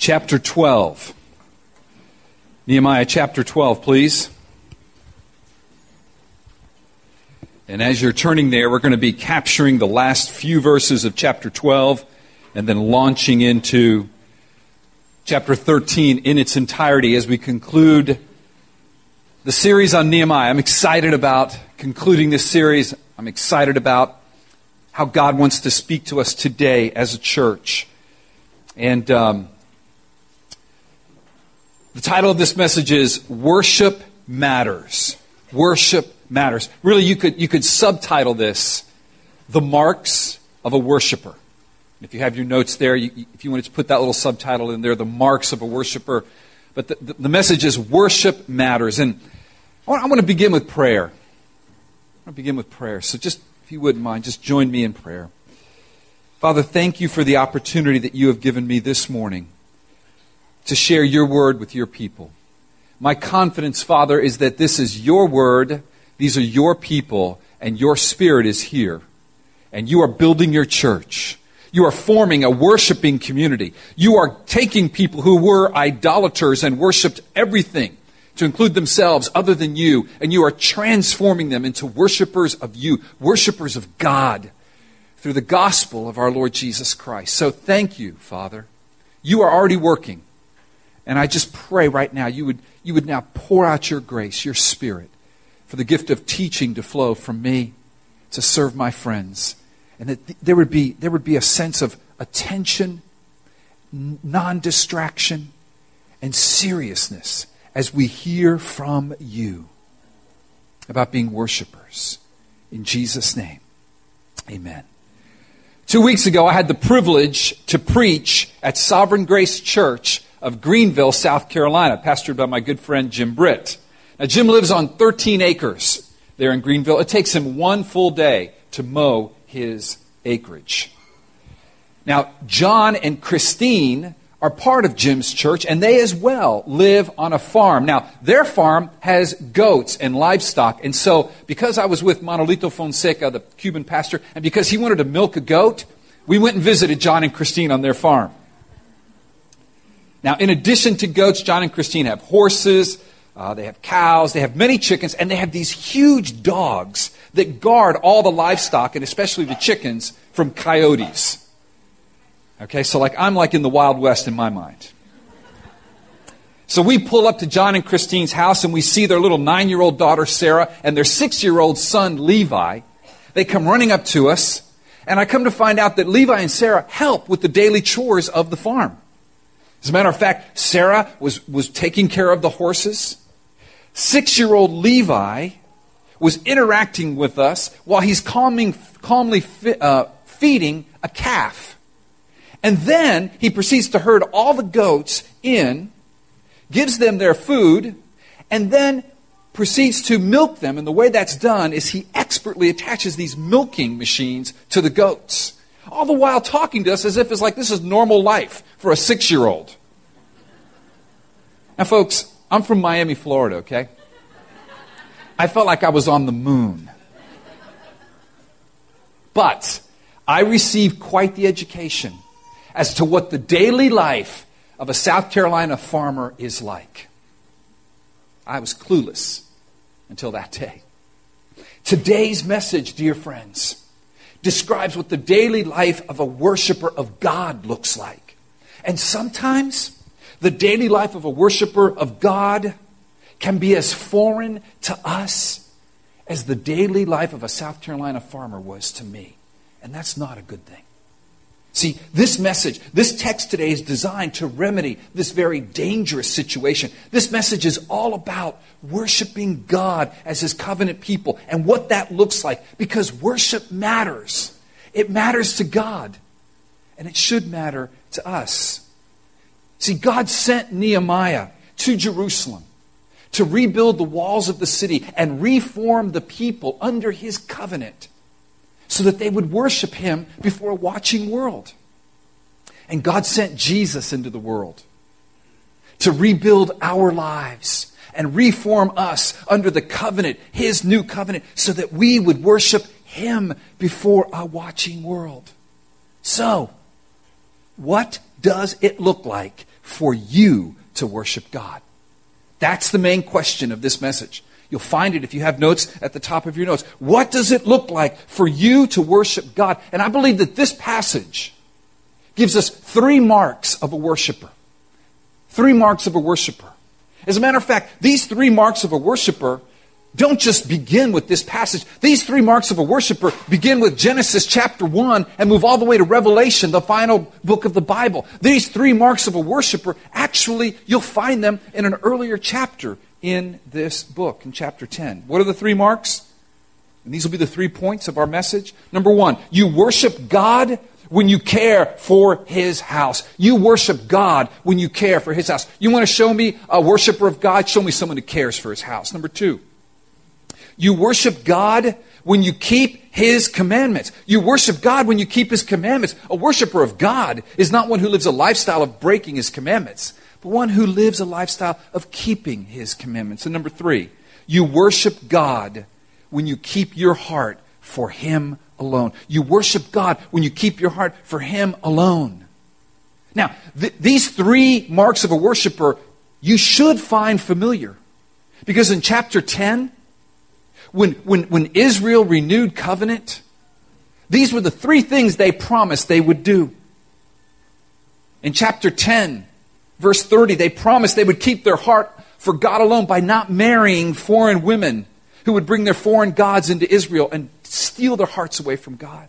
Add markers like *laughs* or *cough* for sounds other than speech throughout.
chapter 12. Nehemiah chapter 12, please. And as you're turning there, we're going to be capturing the last few verses of chapter 12 and then launching into chapter 13 in its entirety as we conclude the series on Nehemiah. I'm excited about concluding this series. I'm excited about how God wants to speak to us today as a church. And um, the title of this message is Worship Matters. Worship Matters. Really, you could, you could subtitle this The Marks of a Worshiper. If you have your notes there, you, if you wanted to put that little subtitle in there, The Marks of a Worshiper. But the, the, the message is Worship Matters. And I want, I want to begin with prayer. I want to begin with prayer. So just, if you wouldn't mind, just join me in prayer. Father, thank you for the opportunity that you have given me this morning to share your word with your people. My confidence, Father, is that this is your word, these are your people, and your spirit is here. And you are building your church. You are forming a worshiping community. You are taking people who were idolaters and worshiped everything to include themselves other than you, and you are transforming them into worshipers of you, worshipers of God through the gospel of our Lord Jesus Christ. So thank you, Father. You are already working. And I just pray right now you would, you would now pour out your grace, your spirit, for the gift of teaching to flow from me to serve my friends and that th- there would be there would be a sense of attention, n- non-distraction, and seriousness as we hear from you about being worshipers. In Jesus' name, Amen. Two weeks ago, I had the privilege to preach at Sovereign Grace Church of Greenville, South Carolina, pastored by my good friend Jim Britt. Now, Jim lives on 13 acres there in Greenville. It takes him one full day to mow his acreage. Now, John and Christine are part of Jim's church, and they as well live on a farm. Now, their farm has goats and livestock, and so because I was with Manolito Fonseca, the Cuban pastor, and because he wanted to milk a goat, we went and visited John and Christine on their farm. Now, in addition to goats, John and Christine have horses, uh, they have cows, they have many chickens, and they have these huge dogs that guard all the livestock and especially the chickens from coyotes. Okay, so like I'm like in the Wild West in my mind. So we pull up to John and Christine's house and we see their little nine year old daughter Sarah and their six year old son Levi. They come running up to us, and I come to find out that Levi and Sarah help with the daily chores of the farm. As a matter of fact, Sarah was, was taking care of the horses. Six year old Levi was interacting with us while he's calming, calmly uh, feeding a calf. And then he proceeds to herd all the goats in, gives them their food, and then proceeds to milk them. And the way that's done is he expertly attaches these milking machines to the goats. All the while talking to us as if it's like this is normal life for a six year old. Now, folks, I'm from Miami, Florida, okay? I felt like I was on the moon. But I received quite the education as to what the daily life of a South Carolina farmer is like. I was clueless until that day. Today's message, dear friends, describes what the daily life of a worshiper of God looks like. And sometimes the daily life of a worshiper of God can be as foreign to us as the daily life of a South Carolina farmer was to me. And that's not a good thing. See, this message, this text today is designed to remedy this very dangerous situation. This message is all about worshiping God as His covenant people and what that looks like because worship matters. It matters to God, and it should matter to us. See, God sent Nehemiah to Jerusalem to rebuild the walls of the city and reform the people under his covenant so that they would worship him before a watching world. And God sent Jesus into the world to rebuild our lives and reform us under the covenant, his new covenant, so that we would worship him before a watching world. So, what does it look like for you to worship God? That's the main question of this message. You'll find it if you have notes at the top of your notes. What does it look like for you to worship God? And I believe that this passage gives us three marks of a worshiper. Three marks of a worshiper. As a matter of fact, these three marks of a worshiper don't just begin with this passage. These three marks of a worshiper begin with Genesis chapter 1 and move all the way to Revelation, the final book of the Bible. These three marks of a worshiper, actually, you'll find them in an earlier chapter in this book, in chapter 10. What are the three marks? And these will be the three points of our message. Number one, you worship God when you care for his house. You worship God when you care for his house. You want to show me a worshiper of God? Show me someone who cares for his house. Number two, you worship God when you keep his commandments. You worship God when you keep his commandments. A worshiper of God is not one who lives a lifestyle of breaking his commandments, but one who lives a lifestyle of keeping his commandments. And number three, you worship God when you keep your heart for him alone. You worship God when you keep your heart for Him alone. Now, th- these three marks of a worshiper you should find familiar. Because in chapter 10, when, when, when Israel renewed covenant, these were the three things they promised they would do. In chapter 10, verse 30, they promised they would keep their heart for God alone by not marrying foreign women who would bring their foreign gods into Israel and steal their hearts away from God.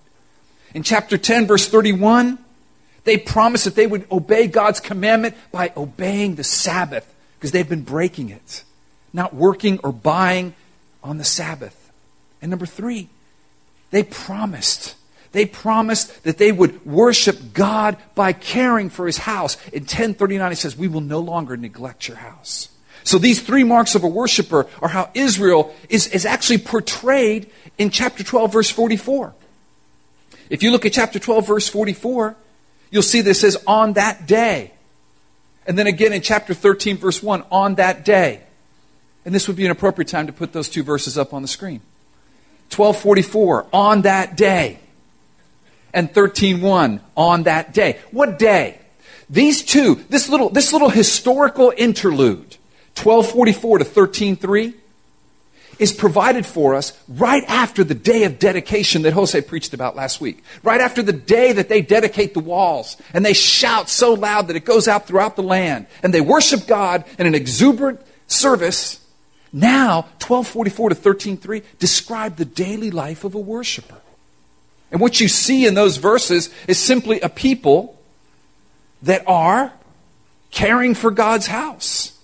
In chapter 10, verse 31, they promised that they would obey God's commandment by obeying the Sabbath because they'd been breaking it, not working or buying on the Sabbath. And number three, they promised. They promised that they would worship God by caring for his house. In 1039, it says, We will no longer neglect your house. So these three marks of a worshiper are how Israel is, is actually portrayed in chapter 12, verse 44. If you look at chapter 12, verse 44, you'll see this says, on that day. And then again in chapter 13, verse 1, on that day. And this would be an appropriate time to put those two verses up on the screen. 1244, on that day. And 13.1, on that day. What day? These two, this little, this little historical interlude, 1244 to 13.3, is provided for us right after the day of dedication that Jose preached about last week. Right after the day that they dedicate the walls and they shout so loud that it goes out throughout the land and they worship God in an exuberant service. Now, 1244 to 13.3 describe the daily life of a worshiper. And what you see in those verses is simply a people that are caring for God's house.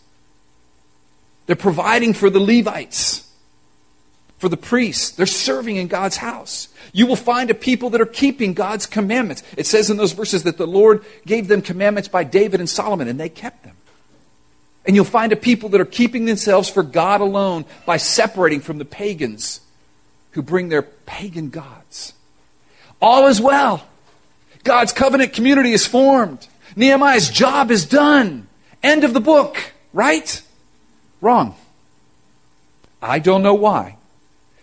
They're providing for the Levites for the priests. They're serving in God's house. You will find a people that are keeping God's commandments. It says in those verses that the Lord gave them commandments by David and Solomon, and they kept them. And you'll find a people that are keeping themselves for God alone by separating from the pagans who bring their pagan gods. All is well. God's covenant community is formed. Nehemiah's job is done. End of the book, right? Wrong. I don't know why.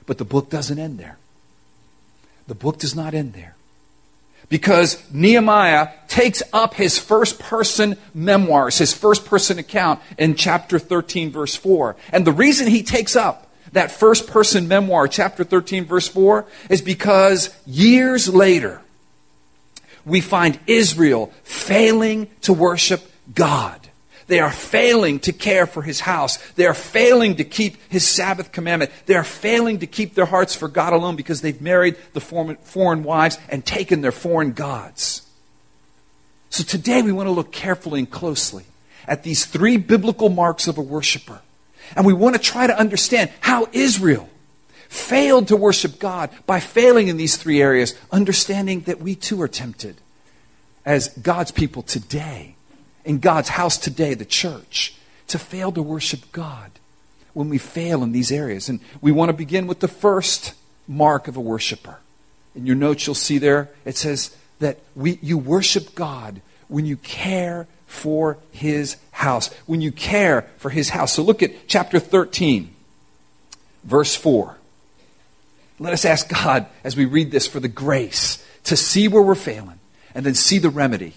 But the book doesn't end there. The book does not end there. Because Nehemiah takes up his first person memoirs, his first person account in chapter 13, verse 4. And the reason he takes up that first person memoir, chapter 13, verse 4, is because years later, we find Israel failing to worship God. They are failing to care for his house. They are failing to keep his Sabbath commandment. They are failing to keep their hearts for God alone because they've married the foreign wives and taken their foreign gods. So today we want to look carefully and closely at these three biblical marks of a worshiper. And we want to try to understand how Israel failed to worship God by failing in these three areas, understanding that we too are tempted as God's people today in God's house today, the church, to fail to worship God when we fail in these areas. And we want to begin with the first mark of a worshiper. In your notes, you'll see there, it says that we, you worship God when you care for his house. When you care for his house. So look at chapter 13, verse 4. Let us ask God as we read this for the grace to see where we're failing and then see the remedy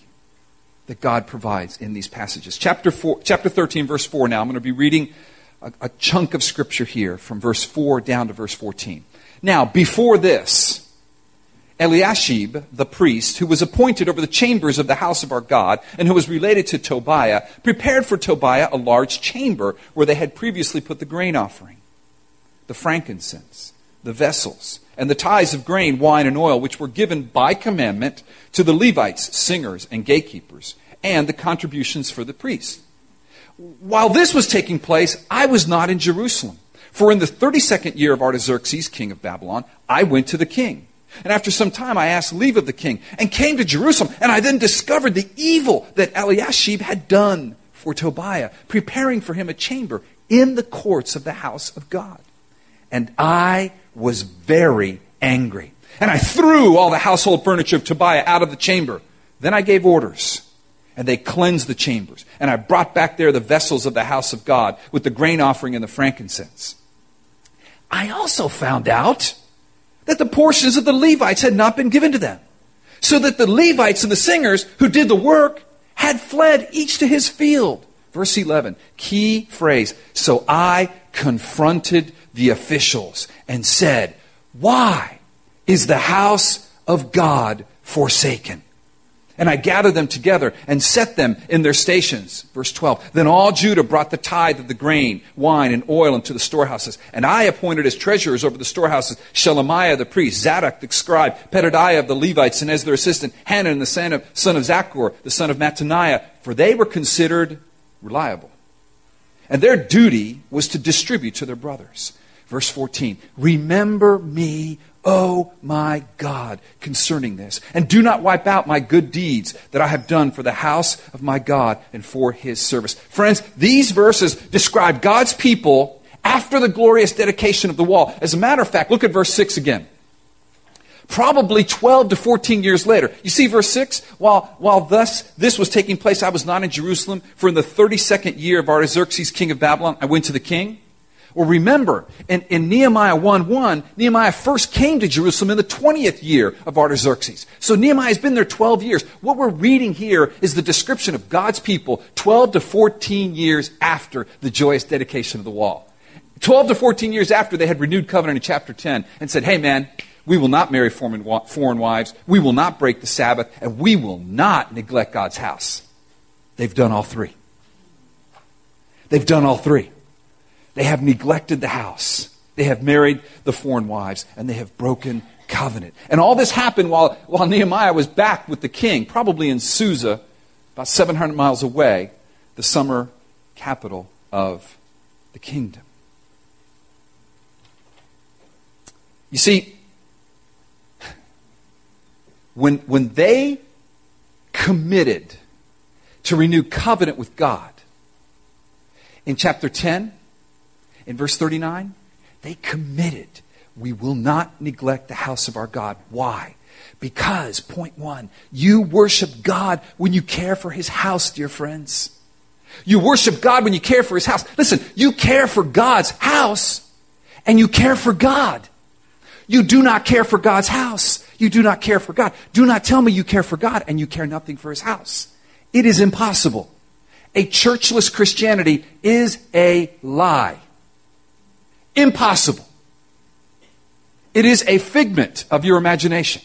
that God provides in these passages. Chapter, four, chapter 13, verse 4 now. I'm going to be reading a, a chunk of scripture here from verse 4 down to verse 14. Now, before this, Eliashib, the priest, who was appointed over the chambers of the house of our God, and who was related to Tobiah, prepared for Tobiah a large chamber where they had previously put the grain offering, the frankincense, the vessels, and the tithes of grain, wine, and oil, which were given by commandment to the Levites, singers, and gatekeepers, and the contributions for the priests. While this was taking place, I was not in Jerusalem. For in the 32nd year of Artaxerxes, king of Babylon, I went to the king and after some time, I asked leave of the king and came to Jerusalem. And I then discovered the evil that Eliashib had done for Tobiah, preparing for him a chamber in the courts of the house of God. And I was very angry. And I threw all the household furniture of Tobiah out of the chamber. Then I gave orders, and they cleansed the chambers. And I brought back there the vessels of the house of God with the grain offering and the frankincense. I also found out that the portions of the Levites had not been given to them. So that the Levites and the singers who did the work had fled each to his field. Verse 11, key phrase. So I confronted the officials and said, Why is the house of God forsaken? And I gathered them together and set them in their stations. Verse 12. Then all Judah brought the tithe of the grain, wine, and oil into the storehouses. And I appointed as treasurers over the storehouses Shelemiah the priest, Zadok the scribe, Pedadiah of the Levites, and as their assistant, Hanan the son of, son of Zaccur, the son of Mattaniah, for they were considered reliable. And their duty was to distribute to their brothers. Verse 14. Remember me, O my God, concerning this. And do not wipe out my good deeds that I have done for the house of my God and for his service. Friends, these verses describe God's people after the glorious dedication of the wall. As a matter of fact, look at verse 6 again. Probably 12 to 14 years later. You see verse 6? While, while thus this was taking place, I was not in Jerusalem, for in the 32nd year of Artaxerxes, king of Babylon, I went to the king. Well, remember, in, in Nehemiah 1 1, Nehemiah first came to Jerusalem in the 20th year of Artaxerxes. So Nehemiah has been there 12 years. What we're reading here is the description of God's people 12 to 14 years after the joyous dedication of the wall. 12 to 14 years after they had renewed covenant in chapter 10 and said, hey man, we will not marry foreign wives, we will not break the Sabbath, and we will not neglect God's house. They've done all three. They've done all three. They have neglected the house. They have married the foreign wives, and they have broken covenant. And all this happened while, while Nehemiah was back with the king, probably in Susa, about 700 miles away, the summer capital of the kingdom. You see, when, when they committed to renew covenant with God, in chapter 10, in verse 39, they committed, we will not neglect the house of our God. Why? Because, point one, you worship God when you care for his house, dear friends. You worship God when you care for his house. Listen, you care for God's house and you care for God. You do not care for God's house. You do not care for God. Do not tell me you care for God and you care nothing for his house. It is impossible. A churchless Christianity is a lie. Impossible. It is a figment of your imagination.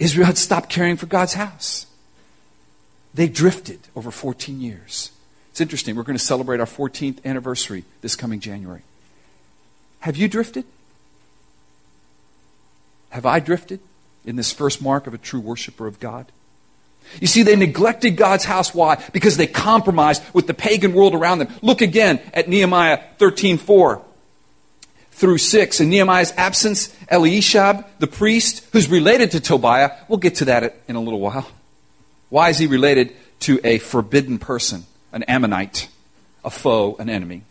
Israel had stopped caring for God's house. They drifted over 14 years. It's interesting. We're going to celebrate our 14th anniversary this coming January. Have you drifted? Have I drifted in this first mark of a true worshiper of God? You see, they neglected God's house. Why? Because they compromised with the pagan world around them. Look again at Nehemiah 13 4 through 6. In Nehemiah's absence, Eliashib, the priest, who's related to Tobiah, we'll get to that in a little while. Why is he related to a forbidden person, an Ammonite, a foe, an enemy?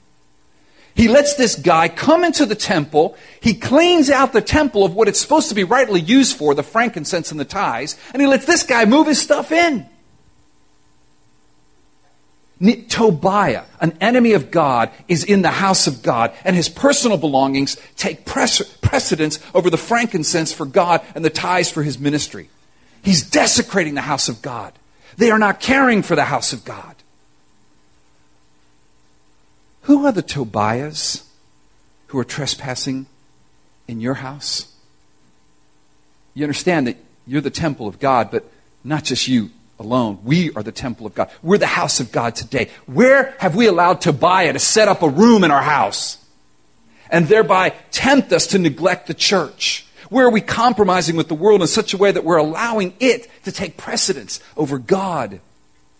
He lets this guy come into the temple. He cleans out the temple of what it's supposed to be rightly used for, the frankincense and the tithes, and he lets this guy move his stuff in. Tobiah, an enemy of God, is in the house of God, and his personal belongings take precedence over the frankincense for God and the tithes for his ministry. He's desecrating the house of God. They are not caring for the house of God. Who are the Tobiahs who are trespassing in your house? You understand that you're the temple of God, but not just you alone. We are the temple of God. We're the house of God today. Where have we allowed Tobiah to set up a room in our house and thereby tempt us to neglect the church? Where are we compromising with the world in such a way that we're allowing it to take precedence over God,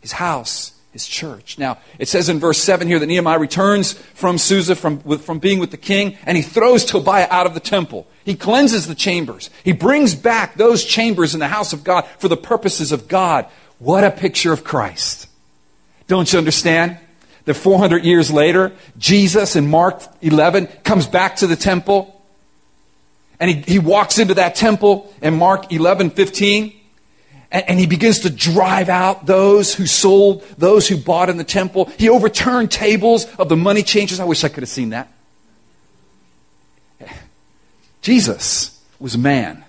His house, His church? Now, it says in verse 7 here that Nehemiah returns from Susa, from, from being with the king, and he throws Tobiah out of the temple. He cleanses the chambers. He brings back those chambers in the house of God for the purposes of God. What a picture of Christ. Don't you understand? That 400 years later, Jesus in Mark 11 comes back to the temple and he, he walks into that temple in Mark 11, 15 and, he begins to drive out those who sold, those who bought in the temple. He overturned tables of the money changers. I wish I could have seen that. Jesus was a man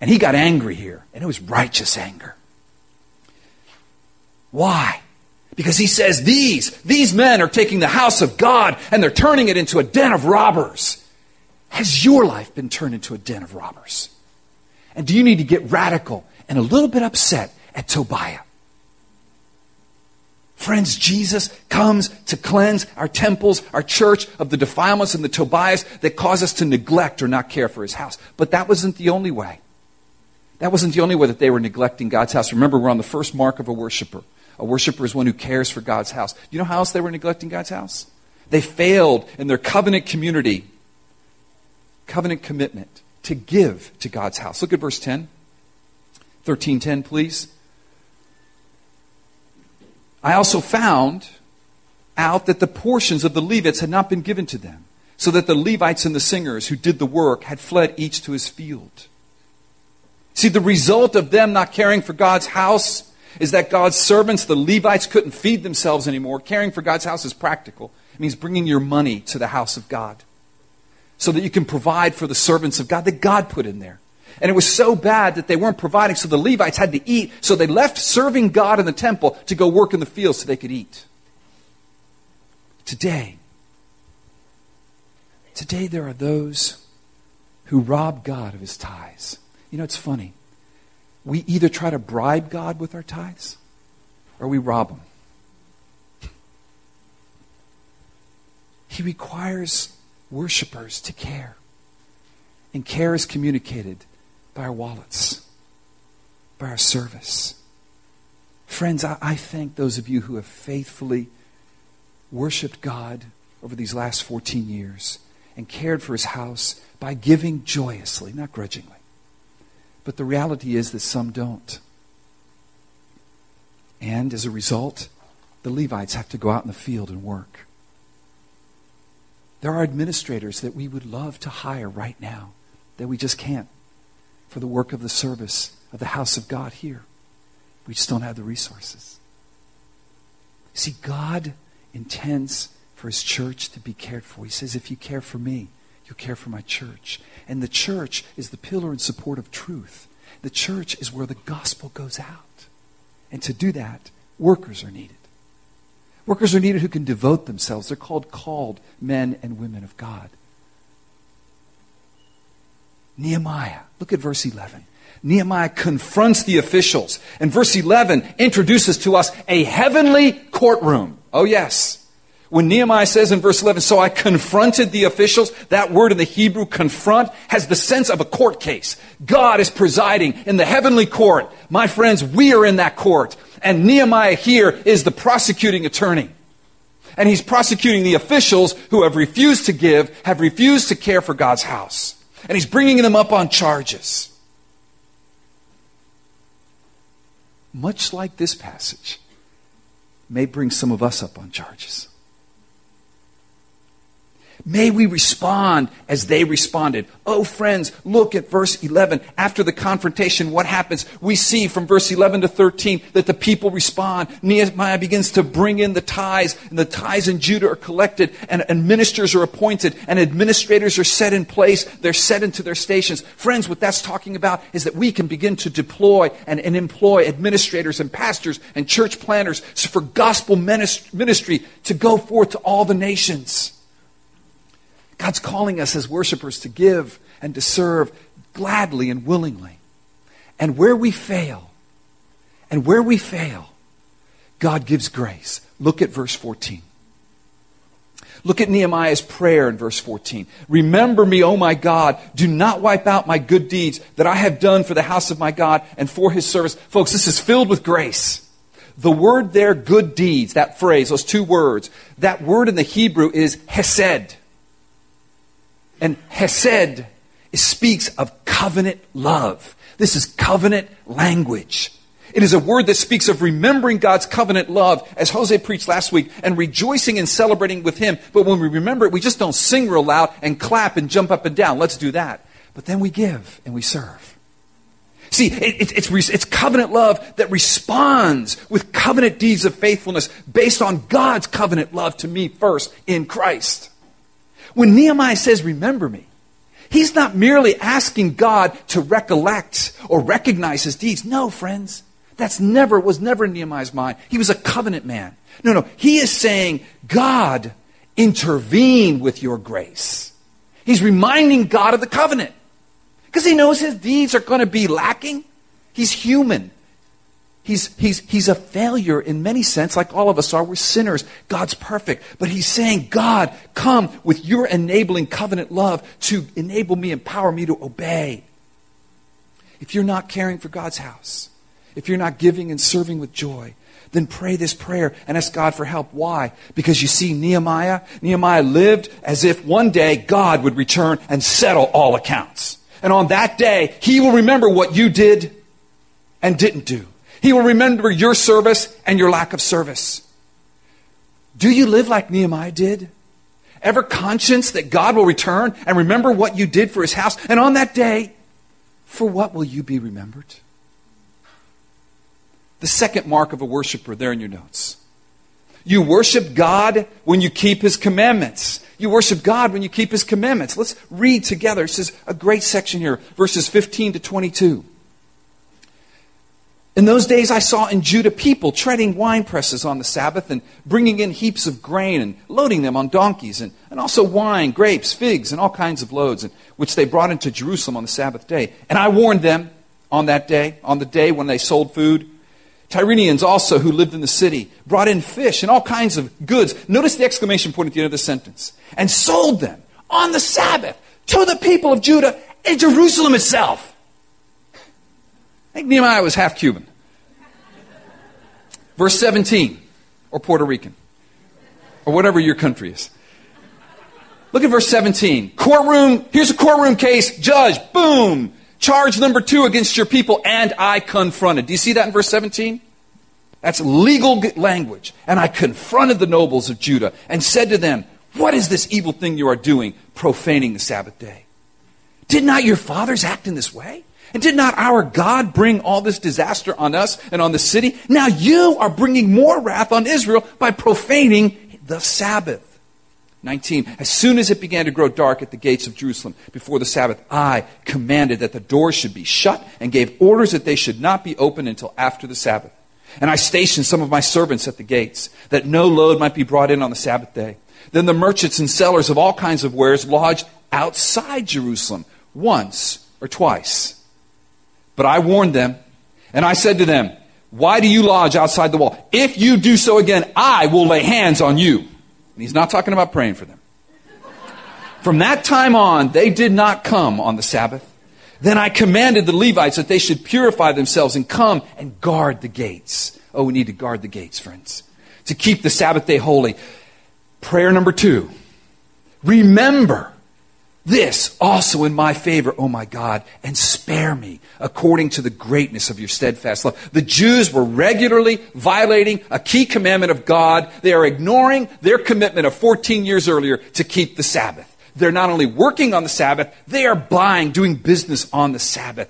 and he got angry here and it was righteous anger. Why? Because he says these, these men are taking the house of God and they're turning it into a den of robbers. Has your life been turned into a den of robbers? And do you need to get radical and a little bit upset at Tobiah? Friends, Jesus comes to cleanse our temples, our church of the defilements and the Tobiahs that cause us to neglect or not care for his house. But that wasn't the only way. That wasn't the only way that they were neglecting God's house. Remember, we're on the first mark of a worshiper. A worshiper is one who cares for God's house. You know how else they were neglecting God's house? They failed in their covenant community, covenant commitment to give to God's house. Look at verse 10. 1310, please. I also found out that the portions of the Levites had not been given to them, so that the Levites and the singers who did the work had fled each to his field. See, the result of them not caring for God's house is that God's servants, the Levites, couldn't feed themselves anymore. Caring for God's house is practical. It means bringing your money to the house of God so that you can provide for the servants of God that God put in there. And it was so bad that they weren't providing, so the Levites had to eat. So they left serving God in the temple to go work in the fields so they could eat. Today, today there are those who rob God of his tithes. You know, it's funny we either try to bribe God with our tithes or we rob him. He requires worshipers to care. And care is communicated by our wallets, by our service. Friends, I, I thank those of you who have faithfully worshiped God over these last 14 years and cared for his house by giving joyously, not grudgingly. But the reality is that some don't. And as a result, the Levites have to go out in the field and work. There are administrators that we would love to hire right now that we just can't for the work of the service of the house of God here. We just don't have the resources. See, God intends for his church to be cared for. He says, if you care for me, you'll care for my church. And the church is the pillar and support of truth. The church is where the gospel goes out. And to do that, workers are needed. Workers are needed who can devote themselves. They're called called men and women of God. Nehemiah, look at verse 11. Nehemiah confronts the officials. And verse 11 introduces to us a heavenly courtroom. Oh, yes. When Nehemiah says in verse 11, so I confronted the officials, that word in the Hebrew, confront, has the sense of a court case. God is presiding in the heavenly court. My friends, we are in that court. And Nehemiah here is the prosecuting attorney. And he's prosecuting the officials who have refused to give, have refused to care for God's house. And he's bringing them up on charges. Much like this passage, may bring some of us up on charges. May we respond as they responded. Oh, friends, look at verse 11. After the confrontation, what happens? We see from verse 11 to 13 that the people respond. Nehemiah begins to bring in the tithes, and the tithes in Judah are collected, and, and ministers are appointed, and administrators are set in place. They're set into their stations. Friends, what that's talking about is that we can begin to deploy and, and employ administrators and pastors and church planners for gospel ministry to go forth to all the nations. God's calling us as worshipers to give and to serve gladly and willingly. And where we fail, and where we fail, God gives grace. Look at verse 14. Look at Nehemiah's prayer in verse 14. Remember me, O my God. Do not wipe out my good deeds that I have done for the house of my God and for his service. Folks, this is filled with grace. The word there, good deeds, that phrase, those two words, that word in the Hebrew is hesed. And Hesed speaks of covenant love. This is covenant language. It is a word that speaks of remembering God's covenant love, as Jose preached last week, and rejoicing and celebrating with Him. But when we remember it, we just don't sing real loud and clap and jump up and down. Let's do that. But then we give and we serve. See, it, it, it's, it's covenant love that responds with covenant deeds of faithfulness based on God's covenant love to me first in Christ. When Nehemiah says, Remember me, he's not merely asking God to recollect or recognize his deeds. No, friends. That's never, was never in Nehemiah's mind. He was a covenant man. No, no. He is saying, God, intervene with your grace. He's reminding God of the covenant. Because he knows his deeds are going to be lacking. He's human. He's, he's, he's a failure in many sense, like all of us are. We're sinners. God's perfect. But he's saying, God, come with your enabling covenant love to enable me, empower me to obey. If you're not caring for God's house, if you're not giving and serving with joy, then pray this prayer and ask God for help. Why? Because you see, Nehemiah, Nehemiah lived as if one day God would return and settle all accounts. And on that day, he will remember what you did and didn't do. He will remember your service and your lack of service. Do you live like Nehemiah did? Ever conscious that God will return and remember what you did for his house? And on that day, for what will you be remembered? The second mark of a worshiper, there in your notes. You worship God when you keep his commandments. You worship God when you keep his commandments. Let's read together. This is a great section here, verses 15 to 22. In those days, I saw in Judah people treading wine presses on the Sabbath and bringing in heaps of grain and loading them on donkeys, and, and also wine, grapes, figs, and all kinds of loads, and, which they brought into Jerusalem on the Sabbath day. And I warned them on that day, on the day when they sold food. Tyrians also, who lived in the city, brought in fish and all kinds of goods. Notice the exclamation point at the end of the sentence. And sold them on the Sabbath to the people of Judah in Jerusalem itself. I think Nehemiah was half Cuban. Verse 17, or Puerto Rican, or whatever your country is. Look at verse 17. Courtroom, here's a courtroom case, judge, boom. Charge number two against your people, and I confronted. Do you see that in verse 17? That's legal language. And I confronted the nobles of Judah and said to them, What is this evil thing you are doing, profaning the Sabbath day? Did not your fathers act in this way? And did not our God bring all this disaster on us and on the city? Now you are bringing more wrath on Israel by profaning the Sabbath. 19. As soon as it began to grow dark at the gates of Jerusalem before the Sabbath, I commanded that the doors should be shut and gave orders that they should not be opened until after the Sabbath. And I stationed some of my servants at the gates, that no load might be brought in on the Sabbath day. Then the merchants and sellers of all kinds of wares lodged outside Jerusalem once or twice. But I warned them, and I said to them, Why do you lodge outside the wall? If you do so again, I will lay hands on you. And he's not talking about praying for them. From that time on, they did not come on the Sabbath. Then I commanded the Levites that they should purify themselves and come and guard the gates. Oh, we need to guard the gates, friends, to keep the Sabbath day holy. Prayer number two remember this also in my favor, O my God, and spare me according to the greatness of your steadfast love. The Jews were regularly violating a key commandment of God. They are ignoring their commitment of 14 years earlier to keep the Sabbath. They're not only working on the Sabbath, they are buying, doing business on the Sabbath.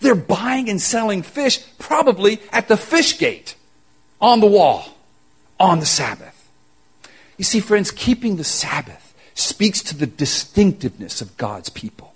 They're buying and selling fish, probably at the fish gate, on the wall, on the Sabbath. You see, friends, keeping the Sabbath speaks to the distinctiveness of God's people.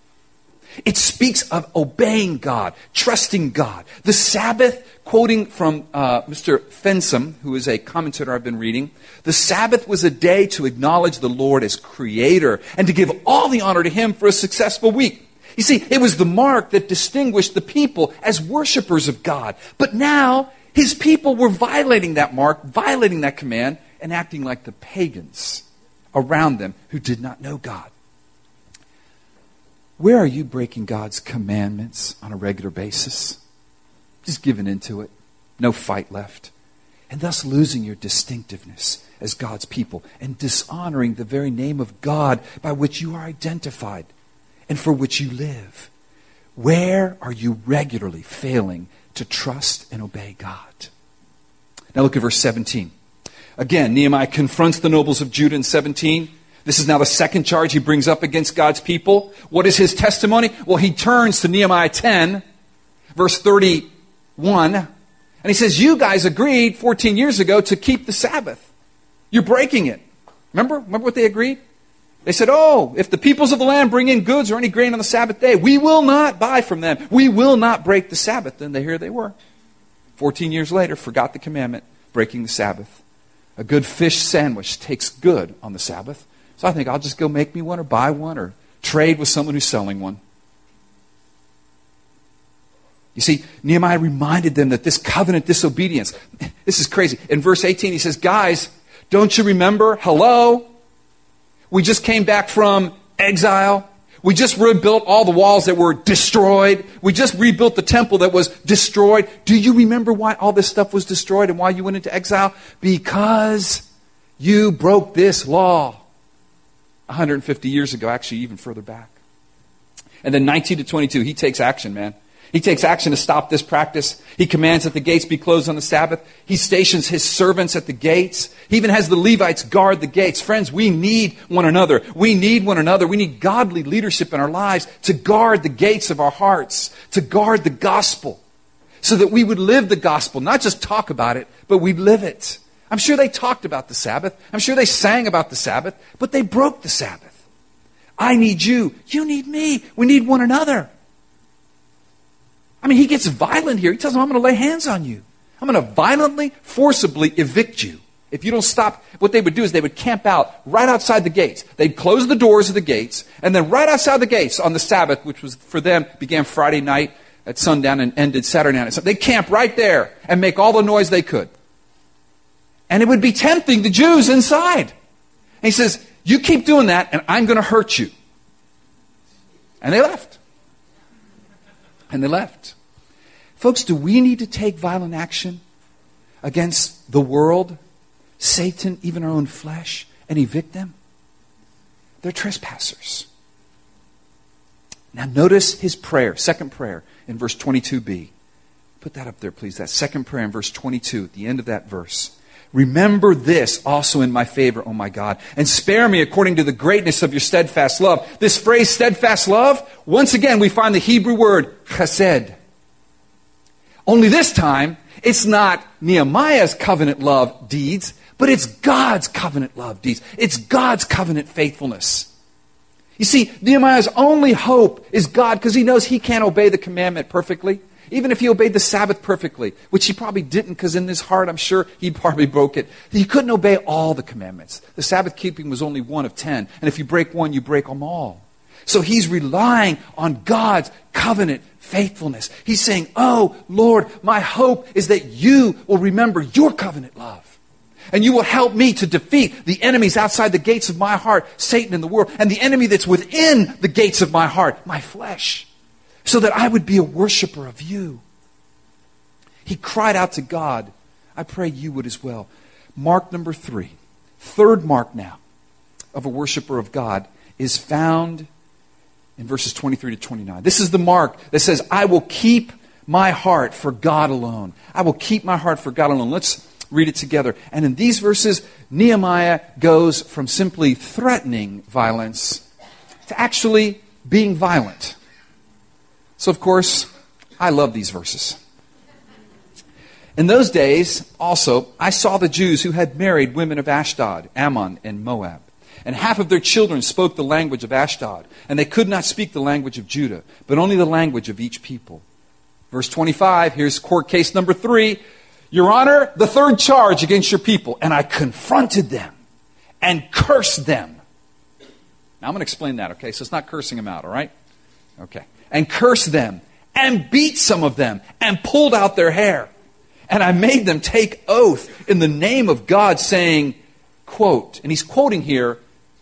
It speaks of obeying God, trusting God. The Sabbath, quoting from uh, Mr. Fensham, who is a commentator I've been reading, the Sabbath was a day to acknowledge the Lord as creator and to give all the honor to Him for a successful week. You see, it was the mark that distinguished the people as worshipers of God. But now, His people were violating that mark, violating that command, and acting like the pagans around them who did not know God. Where are you breaking God's commandments on a regular basis? Just giving into it, no fight left, and thus losing your distinctiveness as God's people and dishonoring the very name of God by which you are identified and for which you live. Where are you regularly failing to trust and obey God? Now look at verse 17. Again, Nehemiah confronts the nobles of Judah in 17. This is now the second charge he brings up against God's people. What is his testimony? Well, he turns to Nehemiah 10, verse 31, and he says, You guys agreed 14 years ago to keep the Sabbath. You're breaking it. Remember? Remember what they agreed? They said, Oh, if the peoples of the land bring in goods or any grain on the Sabbath day, we will not buy from them. We will not break the Sabbath. And they here they were. 14 years later, forgot the commandment, breaking the Sabbath. A good fish sandwich takes good on the Sabbath. So I think I'll just go make me one or buy one or trade with someone who's selling one. You see, Nehemiah reminded them that this covenant disobedience, this is crazy. In verse 18, he says, Guys, don't you remember? Hello? We just came back from exile. We just rebuilt all the walls that were destroyed. We just rebuilt the temple that was destroyed. Do you remember why all this stuff was destroyed and why you went into exile? Because you broke this law 150 years ago, actually, even further back. And then 19 to 22, he takes action, man. He takes action to stop this practice. He commands that the gates be closed on the Sabbath. He stations his servants at the gates. He even has the Levites guard the gates. Friends, we need one another. We need one another. We need godly leadership in our lives to guard the gates of our hearts, to guard the gospel, so that we would live the gospel, not just talk about it, but we live it. I'm sure they talked about the Sabbath. I'm sure they sang about the Sabbath, but they broke the Sabbath. I need you. You need me. We need one another. I mean, he gets violent here. He tells them, I'm going to lay hands on you. I'm going to violently, forcibly evict you. If you don't stop, what they would do is they would camp out right outside the gates. They'd close the doors of the gates, and then right outside the gates on the Sabbath, which was for them, began Friday night at sundown and ended Saturday night. They'd camp right there and make all the noise they could. And it would be tempting the Jews inside. And he says, You keep doing that, and I'm going to hurt you. And they left. And they left. Folks, do we need to take violent action against the world, Satan, even our own flesh, and evict them? They're trespassers. Now, notice his prayer, second prayer in verse 22b. Put that up there, please. That second prayer in verse 22, at the end of that verse. Remember this also in my favor, O oh my God, and spare me according to the greatness of your steadfast love. This phrase, steadfast love, once again we find the Hebrew word chesed. Only this time, it's not Nehemiah's covenant love deeds, but it's God's covenant love deeds. It's God's covenant faithfulness. You see, Nehemiah's only hope is God because he knows he can't obey the commandment perfectly. Even if he obeyed the Sabbath perfectly, which he probably didn't because in his heart, I'm sure he *laughs* probably broke it. He couldn't obey all the commandments. The Sabbath keeping was only one of ten. And if you break one, you break them all. So he's relying on God's covenant faithfulness. He's saying, Oh, Lord, my hope is that you will remember your covenant love. And you will help me to defeat the enemies outside the gates of my heart, Satan and the world, and the enemy that's within the gates of my heart, my flesh, so that I would be a worshiper of you. He cried out to God. I pray you would as well. Mark number three, third mark now of a worshiper of God is found in verses 23 to 29. This is the mark that says, I will keep my heart for God alone. I will keep my heart for God alone. Let's read it together. And in these verses, Nehemiah goes from simply threatening violence to actually being violent. So, of course, I love these verses. In those days, also, I saw the Jews who had married women of Ashdod, Ammon, and Moab. And half of their children spoke the language of Ashdod, and they could not speak the language of Judah, but only the language of each people. Verse 25, here's court case number three. Your Honor, the third charge against your people. And I confronted them and cursed them. Now I'm going to explain that, okay? So it's not cursing them out, all right? Okay. And cursed them and beat some of them and pulled out their hair. And I made them take oath in the name of God, saying, quote, and he's quoting here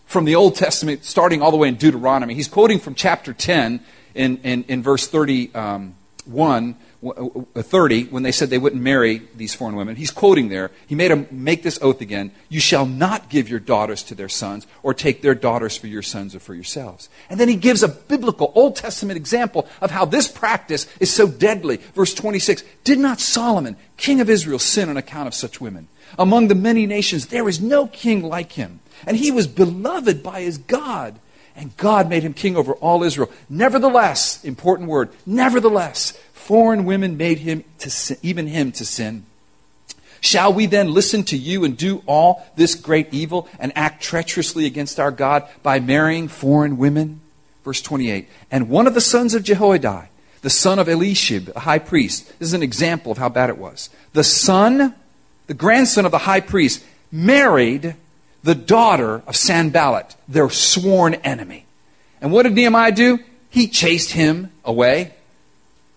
from the Old Testament, starting all the way in Deuteronomy. He's quoting from chapter 10 in, in, in verse 31, uh, Uh, uh, 30, when they said they wouldn't marry these foreign women. He's quoting there. He made them make this oath again You shall not give your daughters to their sons, or take their daughters for your sons or for yourselves. And then he gives a biblical Old Testament example of how this practice is so deadly. Verse 26 Did not Solomon, king of Israel, sin on account of such women? Among the many nations, there is no king like him and he was beloved by his God. And God made him king over all Israel. Nevertheless, important word, nevertheless, foreign women made him to sin, even him to sin. Shall we then listen to you and do all this great evil and act treacherously against our God by marrying foreign women? Verse 28. And one of the sons of Jehoiada, the son of Eliashib, a high priest, this is an example of how bad it was. The son, the grandson of the high priest, married the daughter of Sanballat, their sworn enemy. And what did Nehemiah do? He chased him away.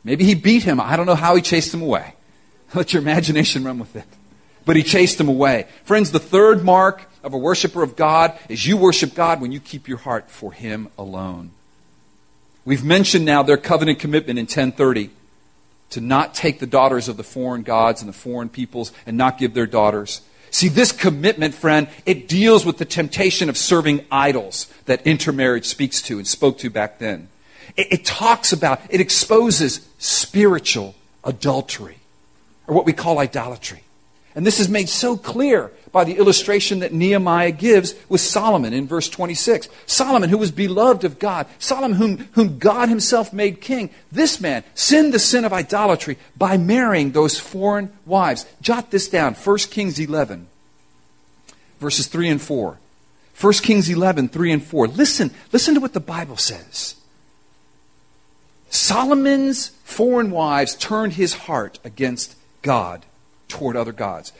Maybe he beat him. I don't know how he chased him away. *laughs* Let your imagination run with it. But he chased him away. Friends, the third mark of a worshiper of God is you worship God when you keep your heart for him alone. We've mentioned now their covenant commitment in 1030 to not take the daughters of the foreign gods and the foreign peoples and not give their daughters. See, this commitment, friend, it deals with the temptation of serving idols that intermarriage speaks to and spoke to back then. It, it talks about, it exposes spiritual adultery, or what we call idolatry. And this is made so clear by the illustration that Nehemiah gives with Solomon in verse 26. Solomon, who was beloved of God, Solomon, whom, whom God himself made king, this man sinned the sin of idolatry by marrying those foreign wives. Jot this down 1 Kings 11, verses 3 and 4. 1 Kings 11, 3 and 4. Listen, listen to what the Bible says. Solomon's foreign wives turned his heart against God toward other gods.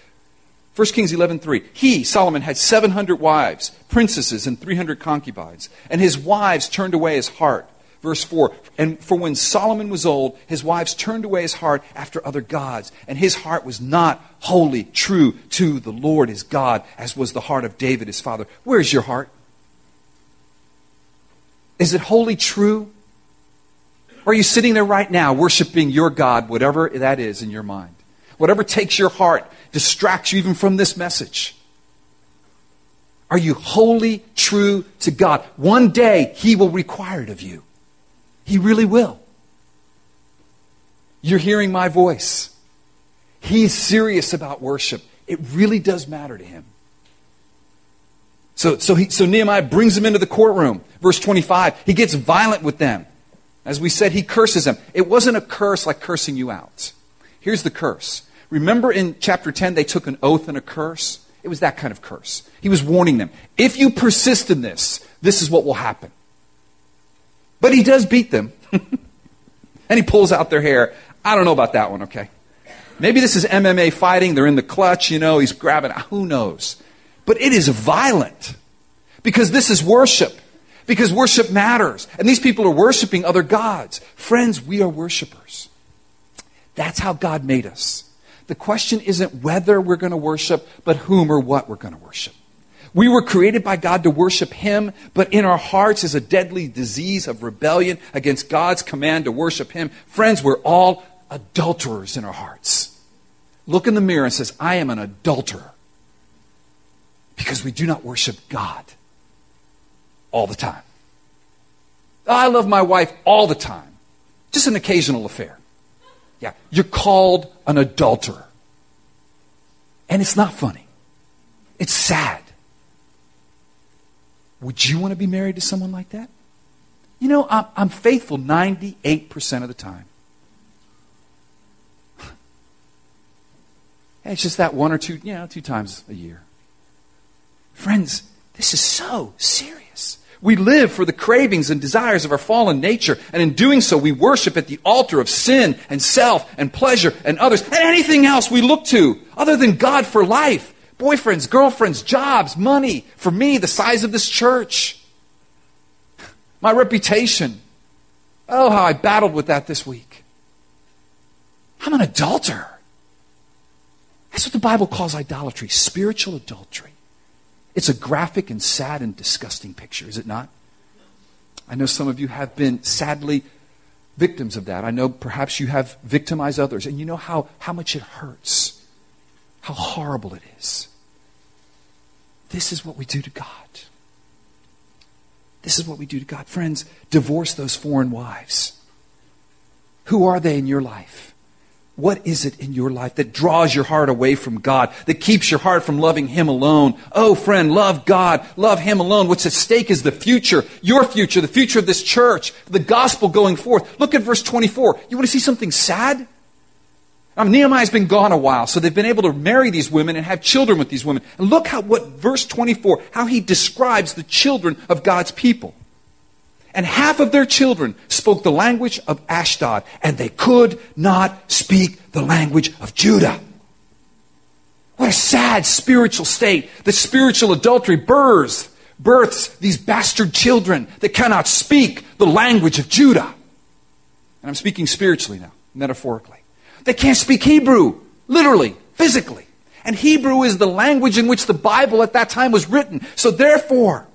1 Kings 11:3 He Solomon had 700 wives, princesses and 300 concubines, and his wives turned away his heart. Verse 4 And for when Solomon was old, his wives turned away his heart after other gods, and his heart was not wholly true to the Lord his God, as was the heart of David his father. Where's your heart? Is it wholly true? Or are you sitting there right now worshiping your God, whatever that is in your mind? Whatever takes your heart distracts you even from this message. Are you wholly true to God? One day He will require it of you. He really will. You're hearing my voice. He's serious about worship. It really does matter to him. So, so, he, so Nehemiah brings them into the courtroom. Verse 25. He gets violent with them. As we said, he curses them. It wasn't a curse like cursing you out. Here's the curse. Remember in chapter 10, they took an oath and a curse? It was that kind of curse. He was warning them. If you persist in this, this is what will happen. But he does beat them. *laughs* and he pulls out their hair. I don't know about that one, okay? Maybe this is MMA fighting. They're in the clutch, you know, he's grabbing. Who knows? But it is violent because this is worship. Because worship matters. And these people are worshiping other gods. Friends, we are worshipers. That's how God made us. The question isn't whether we're going to worship, but whom or what we're going to worship. We were created by God to worship Him, but in our hearts is a deadly disease of rebellion against God's command to worship Him. Friends, we're all adulterers in our hearts. Look in the mirror and says, I am an adulterer. Because we do not worship God all the time. I love my wife all the time. Just an occasional affair. Yeah, you're called an adulterer. And it's not funny. It's sad. Would you want to be married to someone like that? You know, I'm, I'm faithful 98% of the time. *laughs* it's just that one or two, you know, two times a year. Friends, this is so serious. We live for the cravings and desires of our fallen nature, and in doing so, we worship at the altar of sin and self and pleasure and others and anything else we look to other than God for life boyfriends, girlfriends, jobs, money. For me, the size of this church, my reputation. Oh, how I battled with that this week. I'm an adulterer. That's what the Bible calls idolatry spiritual adultery. It's a graphic and sad and disgusting picture, is it not? I know some of you have been sadly victims of that. I know perhaps you have victimized others, and you know how, how much it hurts, how horrible it is. This is what we do to God. This is what we do to God. Friends, divorce those foreign wives. Who are they in your life? What is it in your life that draws your heart away from God, that keeps your heart from loving Him alone? Oh, friend, love God, love Him alone. What's at stake is the future, your future, the future of this church, the gospel going forth. Look at verse 24. You want to see something sad? Nehemiah's been gone a while, so they've been able to marry these women and have children with these women. And look how what verse 24, how he describes the children of God's people. And half of their children spoke the language of Ashdod, and they could not speak the language of Judah. What a sad spiritual state. The spiritual adultery births, births these bastard children that cannot speak the language of Judah. And I'm speaking spiritually now, metaphorically. They can't speak Hebrew, literally, physically. And Hebrew is the language in which the Bible at that time was written. So therefore,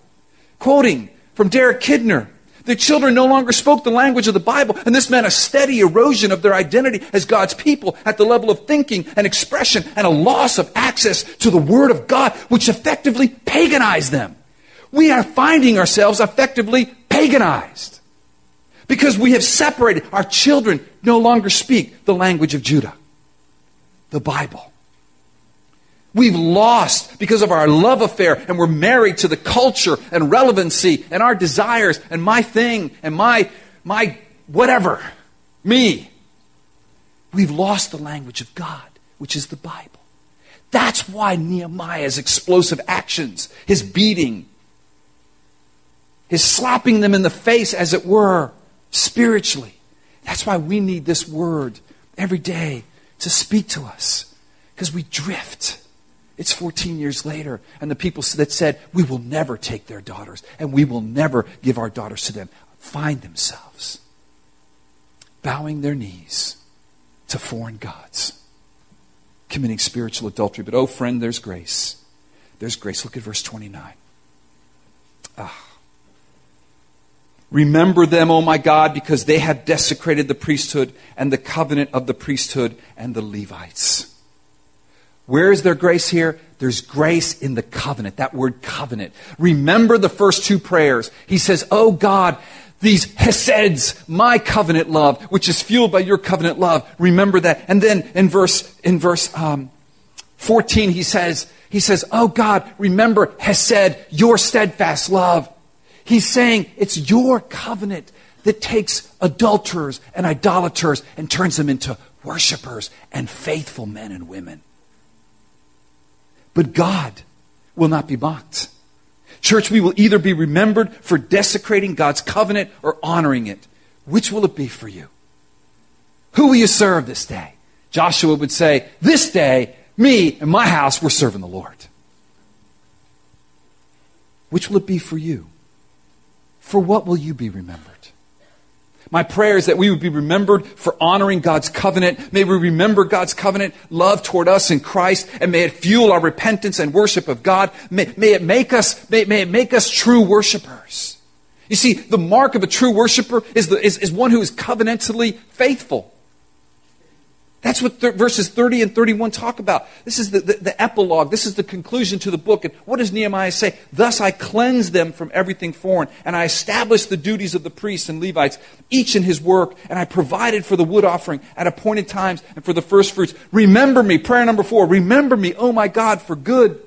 quoting from Derek Kidner, the children no longer spoke the language of the Bible, and this meant a steady erosion of their identity as God's people at the level of thinking and expression, and a loss of access to the Word of God, which effectively paganized them. We are finding ourselves effectively paganized because we have separated. Our children no longer speak the language of Judah, the Bible. We've lost because of our love affair, and we're married to the culture and relevancy and our desires and my thing and my, my whatever, me. We've lost the language of God, which is the Bible. That's why Nehemiah's explosive actions, his beating, his slapping them in the face, as it were, spiritually. That's why we need this word every day to speak to us, because we drift. It's 14 years later, and the people that said, We will never take their daughters, and we will never give our daughters to them, find themselves bowing their knees to foreign gods, committing spiritual adultery. But, oh, friend, there's grace. There's grace. Look at verse 29. Ah. Remember them, O oh my God, because they have desecrated the priesthood and the covenant of the priesthood and the Levites. Where is there grace here? There's grace in the covenant. That word covenant. Remember the first two prayers. He says, Oh God, these heseds, my covenant love, which is fueled by your covenant love. Remember that. And then in verse, in verse, um, 14, he says, he says, Oh God, remember Hesed, your steadfast love. He's saying it's your covenant that takes adulterers and idolaters and turns them into worshipers and faithful men and women. But God will not be mocked. Church, we will either be remembered for desecrating God's covenant or honoring it. Which will it be for you? Who will you serve this day? Joshua would say, This day, me and my house, we're serving the Lord. Which will it be for you? For what will you be remembered? My prayer is that we would be remembered for honoring God's covenant. May we remember God's covenant love toward us in Christ, and may it fuel our repentance and worship of God. May, may it make us, may, may, it make us true worshipers. You see, the mark of a true worshiper is, the, is, is one who is covenantally faithful. That's what th- verses 30 and 31 talk about. This is the, the, the, epilogue. This is the conclusion to the book. And what does Nehemiah say? Thus I cleanse them from everything foreign, and I established the duties of the priests and Levites, each in his work, and I provided for the wood offering at appointed times and for the first fruits. Remember me, prayer number four, remember me, oh my God, for good.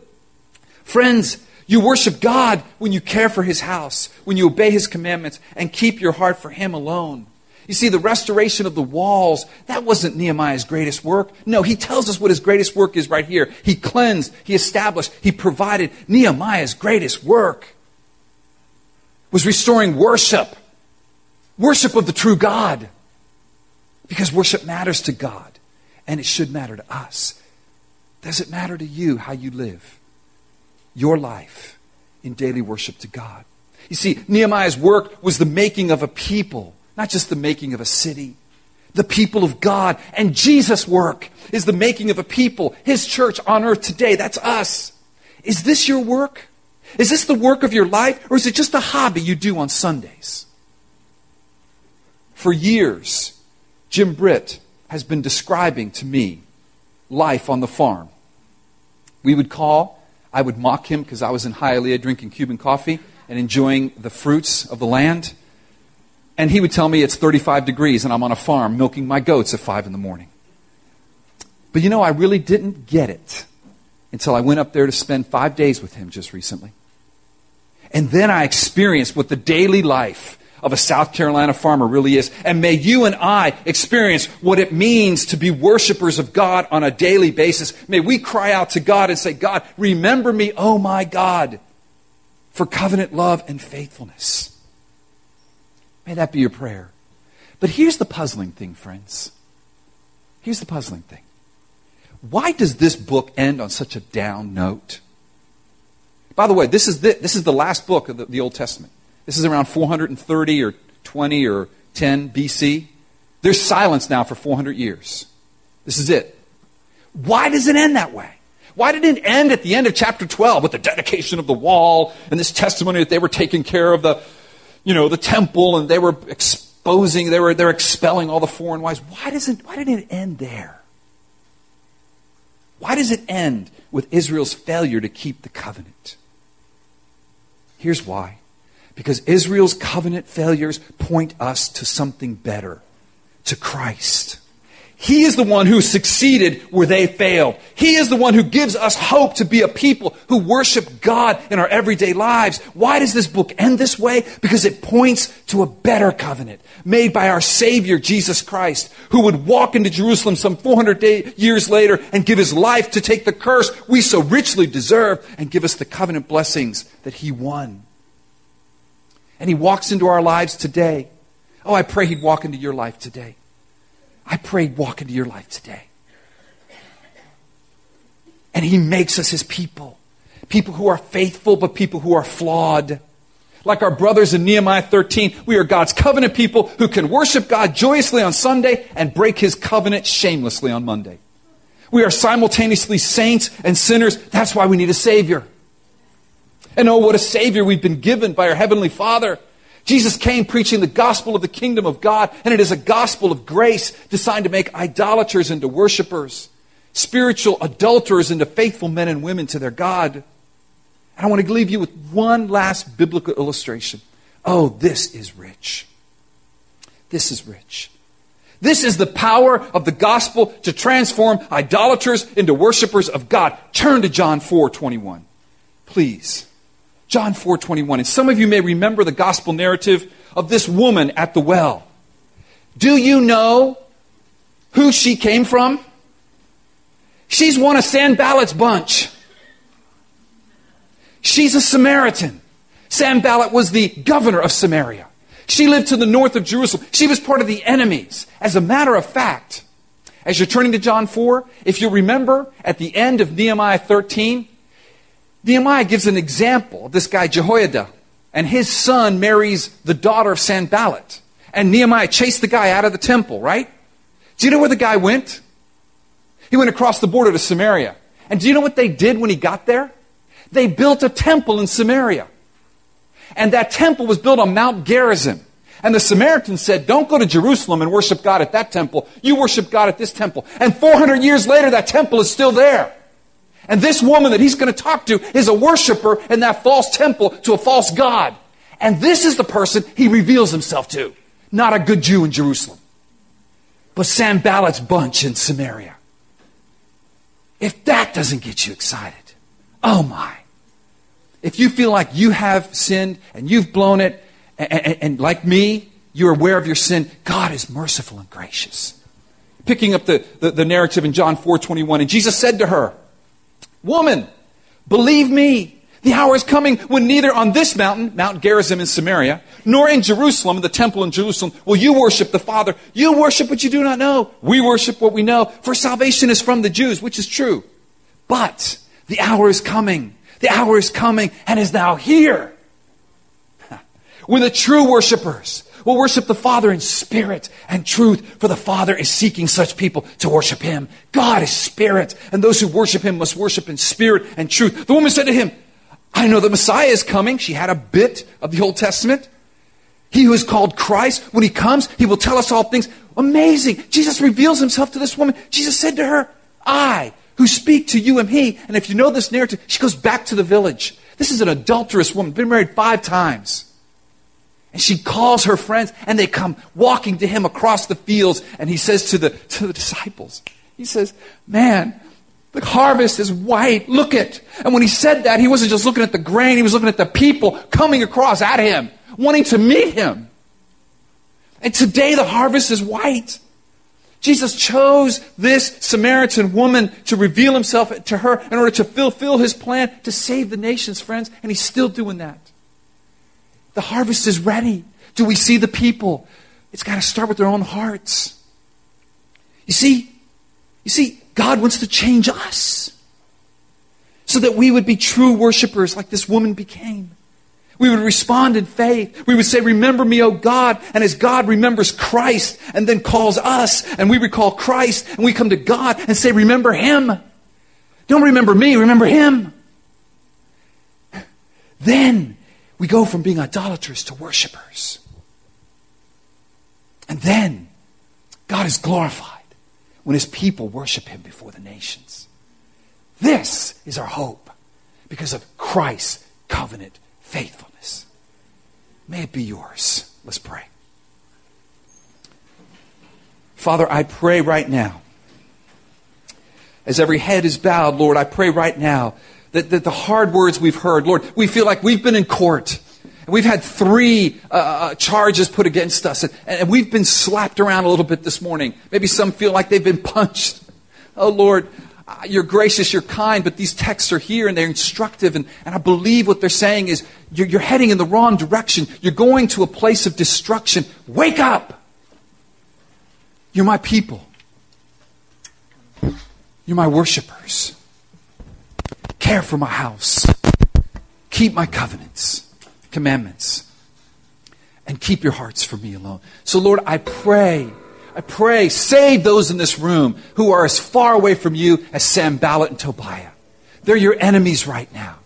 Friends, you worship God when you care for his house, when you obey his commandments, and keep your heart for him alone. You see, the restoration of the walls, that wasn't Nehemiah's greatest work. No, he tells us what his greatest work is right here. He cleansed, he established, he provided. Nehemiah's greatest work was restoring worship. Worship of the true God. Because worship matters to God, and it should matter to us. Does it matter to you how you live your life in daily worship to God? You see, Nehemiah's work was the making of a people not just the making of a city. The people of God and Jesus' work is the making of a people, His church on earth today. That's us. Is this your work? Is this the work of your life? Or is it just a hobby you do on Sundays? For years, Jim Britt has been describing to me life on the farm. We would call, I would mock him because I was in Hialeah drinking Cuban coffee and enjoying the fruits of the land. And he would tell me it's 35 degrees and I'm on a farm milking my goats at 5 in the morning. But you know, I really didn't get it until I went up there to spend five days with him just recently. And then I experienced what the daily life of a South Carolina farmer really is. And may you and I experience what it means to be worshipers of God on a daily basis. May we cry out to God and say, God, remember me, oh my God, for covenant love and faithfulness. May that be your prayer. But here's the puzzling thing, friends. Here's the puzzling thing. Why does this book end on such a down note? By the way, this is the, this is the last book of the, the Old Testament. This is around 430 or 20 or 10 BC. There's silence now for 400 years. This is it. Why does it end that way? Why did it end at the end of chapter 12 with the dedication of the wall and this testimony that they were taking care of the, you know, the temple and they were exposing, they were, they're expelling all the foreign wives. Why doesn't, why didn't it end there? Why does it end with Israel's failure to keep the covenant? Here's why. Because Israel's covenant failures point us to something better, to Christ. He is the one who succeeded where they failed. He is the one who gives us hope to be a people who worship God in our everyday lives. Why does this book end this way? Because it points to a better covenant made by our Savior, Jesus Christ, who would walk into Jerusalem some 400 day, years later and give his life to take the curse we so richly deserve and give us the covenant blessings that he won. And he walks into our lives today. Oh, I pray he'd walk into your life today. I pray walk into your life today. And He makes us His people. People who are faithful, but people who are flawed. Like our brothers in Nehemiah 13, we are God's covenant people who can worship God joyously on Sunday and break His covenant shamelessly on Monday. We are simultaneously saints and sinners. That's why we need a Savior. And oh, what a Savior we've been given by our Heavenly Father. Jesus came preaching the gospel of the kingdom of God, and it is a gospel of grace designed to make idolaters into worshipers, spiritual adulterers into faithful men and women to their God. And I want to leave you with one last biblical illustration. Oh, this is rich. This is rich. This is the power of the gospel to transform idolaters into worshipers of God. Turn to John 4 21. Please. John 4:21. And some of you may remember the gospel narrative of this woman at the well. Do you know who she came from? She's one of Sanballat's bunch. She's a Samaritan. Sanballat was the governor of Samaria. She lived to the north of Jerusalem. She was part of the enemies. As a matter of fact, as you're turning to John 4, if you remember at the end of Nehemiah 13, Nehemiah gives an example of this guy Jehoiada, and his son marries the daughter of Sanballat. And Nehemiah chased the guy out of the temple, right? Do you know where the guy went? He went across the border to Samaria. And do you know what they did when he got there? They built a temple in Samaria. And that temple was built on Mount Gerizim. And the Samaritans said, Don't go to Jerusalem and worship God at that temple. You worship God at this temple. And 400 years later, that temple is still there. And this woman that he's going to talk to is a worshiper in that false temple to a false God. And this is the person he reveals himself to. Not a good Jew in Jerusalem, but Sanballat's bunch in Samaria. If that doesn't get you excited, oh my. If you feel like you have sinned and you've blown it, and, and, and like me, you're aware of your sin, God is merciful and gracious. Picking up the, the, the narrative in John 4 21, and Jesus said to her, Woman, believe me, the hour is coming when neither on this mountain, Mount Gerizim in Samaria, nor in Jerusalem, the temple in Jerusalem, will you worship the Father. You worship what you do not know. We worship what we know, for salvation is from the Jews, which is true. But the hour is coming. The hour is coming and is now here. *laughs* When the true worshipers will worship the Father in spirit and truth, for the Father is seeking such people to worship Him. God is spirit, and those who worship Him must worship in spirit and truth. The woman said to him, I know the Messiah is coming. She had a bit of the Old Testament. He who is called Christ, when He comes, He will tell us all things. Amazing. Jesus reveals Himself to this woman. Jesus said to her, I, who speak to you am He. And if you know this narrative, she goes back to the village. This is an adulterous woman, been married five times. And she calls her friends, and they come walking to him across the fields. And he says to the, to the disciples, He says, Man, the harvest is white. Look it. And when he said that, he wasn't just looking at the grain, he was looking at the people coming across at him, wanting to meet him. And today the harvest is white. Jesus chose this Samaritan woman to reveal himself to her in order to fulfill his plan to save the nations, friends, and he's still doing that. The harvest is ready. Do we see the people? It's got to start with their own hearts. You see, you see, God wants to change us so that we would be true worshipers like this woman became. We would respond in faith. We would say, Remember me, O God. And as God remembers Christ and then calls us, and we recall Christ, and we come to God and say, Remember Him. Don't remember me, remember Him. Then we go from being idolaters to worshipers. And then God is glorified when his people worship him before the nations. This is our hope because of Christ's covenant faithfulness. May it be yours. Let's pray. Father, I pray right now, as every head is bowed, Lord, I pray right now that, that the hard words we've heard, Lord, we feel like we've been in court. And we've had three uh, uh, charges put against us, and, and we've been slapped around a little bit this morning. Maybe some feel like they've been punched. Oh, Lord, uh, you're gracious, you're kind, but these texts are here and they're instructive, and, and I believe what they're saying is you're, you're heading in the wrong direction. You're going to a place of destruction. Wake up! You're my people. You're my worshipers care for my house, keep my covenants, commandments, and keep your hearts for me alone. So, Lord, I pray. I pray, save those in this room who are as far away from you as Sanballat and Tobiah. They're your enemies right now.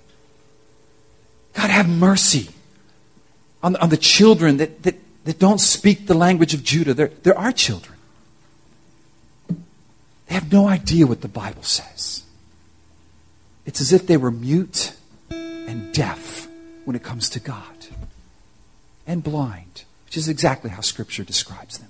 God, have mercy on, on the children that, that, that don't speak the language of Judah. They're, they're our children. They have no idea what the Bible says. It's as if they were mute and deaf when it comes to God, and blind, which is exactly how Scripture describes them.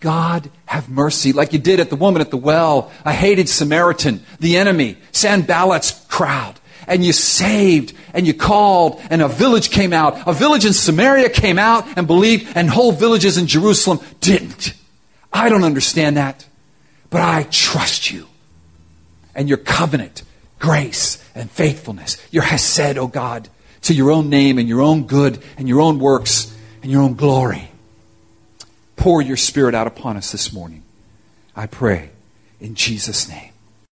God, have mercy, like you did at the woman at the well, a hated Samaritan, the enemy, Sanballat's crowd. And you saved, and you called, and a village came out. A village in Samaria came out and believed, and whole villages in Jerusalem didn't. I don't understand that, but I trust you and your covenant grace and faithfuless, your hesed, O God, to your own name and your own good and your own works and your own glory. Pour your spirit out upon us this morning. I pray in Jesus' name.